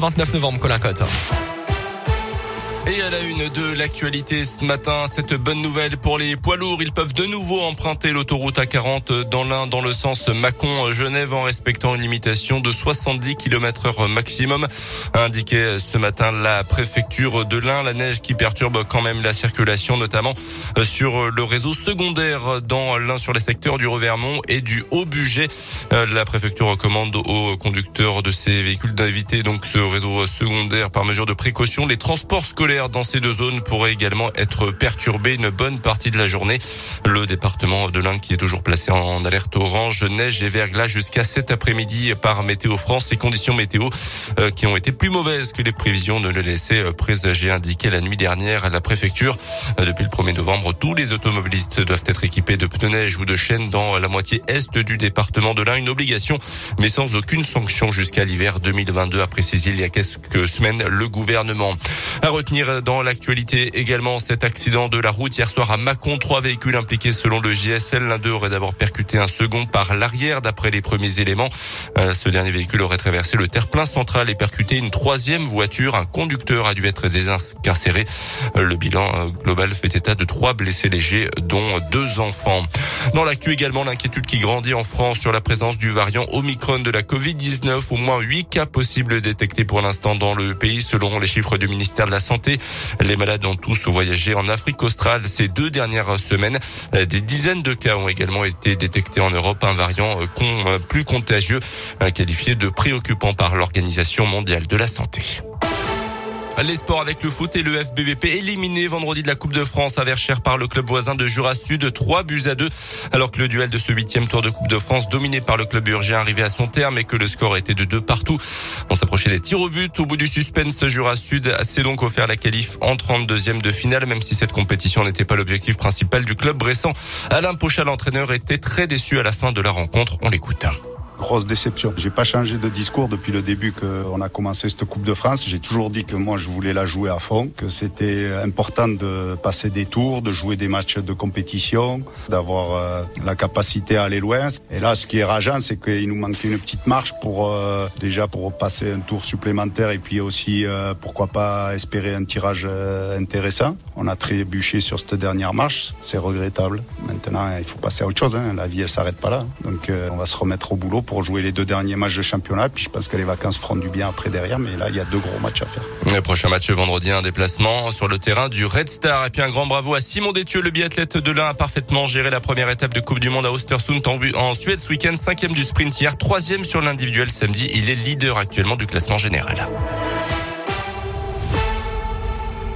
ce 29 novembre, Colin Cotte. Et à la une de l'actualité ce matin, cette bonne nouvelle pour les poids lourds. Ils peuvent de nouveau emprunter l'autoroute A40 dans l'un dans le sens Mâcon-Genève en respectant une limitation de 70 km heure maximum. A indiqué ce matin la préfecture de l'Ain. La neige qui perturbe quand même la circulation, notamment sur le réseau secondaire dans l'un sur les secteurs du Revermont et du Haut-Budget. La préfecture recommande aux conducteurs de ces véhicules d'inviter donc ce réseau secondaire par mesure de précaution. Les transports scolaires dans ces deux zones pourrait également être perturbé une bonne partie de la journée. Le département de l'Inde qui est toujours placé en alerte orange, neige et verglas jusqu'à cet après-midi par Météo France. Les conditions météo euh, qui ont été plus mauvaises que les prévisions ne le laissaient présager, indiqué la nuit dernière à la préfecture. Euh, depuis le 1er novembre, tous les automobilistes doivent être équipés de pneus neige ou de chaînes dans la moitié est du département de l'Ain. Une obligation, mais sans aucune sanction jusqu'à l'hiver 2022, a précisé il y a quelques semaines le gouvernement. À retenir dans l'actualité également cet accident de la route hier soir à Mâcon. Trois véhicules impliqués selon le JSL. L'un d'eux aurait d'abord percuté un second par l'arrière d'après les premiers éléments. Euh, ce dernier véhicule aurait traversé le terre-plein central et percuté une troisième voiture. Un conducteur a dû être désincarcéré. Euh, le bilan euh, global fait état de trois blessés légers, dont deux enfants. Dans l'actu également, l'inquiétude qui grandit en France sur la présence du variant Omicron de la Covid-19. Au moins huit cas possibles détectés pour l'instant dans le pays selon les chiffres du ministère de la Santé. Les malades ont tous voyagé en Afrique australe ces deux dernières semaines. Des dizaines de cas ont également été détectés en Europe, un variant plus contagieux, qualifié de préoccupant par l'Organisation mondiale de la santé. Les sports avec le foot et le FBVP éliminé vendredi de la Coupe de France à Verchères par le club voisin de Jura Sud, 3 buts à 2, alors que le duel de ce huitième tour de Coupe de France dominé par le club urgent arrivait à son terme et que le score était de 2 partout. On s'approchait des tirs au but. Au bout du suspense, Jura Sud s'est donc offert la qualif en 32e de finale, même si cette compétition n'était pas l'objectif principal du club bressan. Alain Pochal, l'entraîneur, était très déçu à la fin de la rencontre. On l'écoute grosse déception. J'ai pas changé de discours depuis le début qu'on a commencé cette Coupe de France. J'ai toujours dit que moi je voulais la jouer à fond, que c'était important de passer des tours, de jouer des matchs de compétition, d'avoir euh, la capacité à aller loin. Et là, ce qui est rageant, c'est qu'il nous manquait une petite marche pour euh, déjà pour passer un tour supplémentaire et puis aussi euh, pourquoi pas espérer un tirage intéressant. On a trébuché sur cette dernière marche, c'est regrettable. Maintenant, il faut passer à autre chose. Hein. La vie, elle s'arrête pas là. Donc, on va se remettre au boulot pour jouer les deux derniers matchs de championnat. Puis je pense que les vacances feront du bien après derrière. Mais là, il y a deux gros matchs à faire. Le prochain match vendredi, un déplacement sur le terrain du Red Star. Et puis un grand bravo à Simon Détieux, le biathlète de l'Ain, a parfaitement géré la première étape de Coupe du Monde à Ostersund en Suède ce week-end. Cinquième du sprint hier, troisième sur l'individuel samedi. Il est leader actuellement du classement général.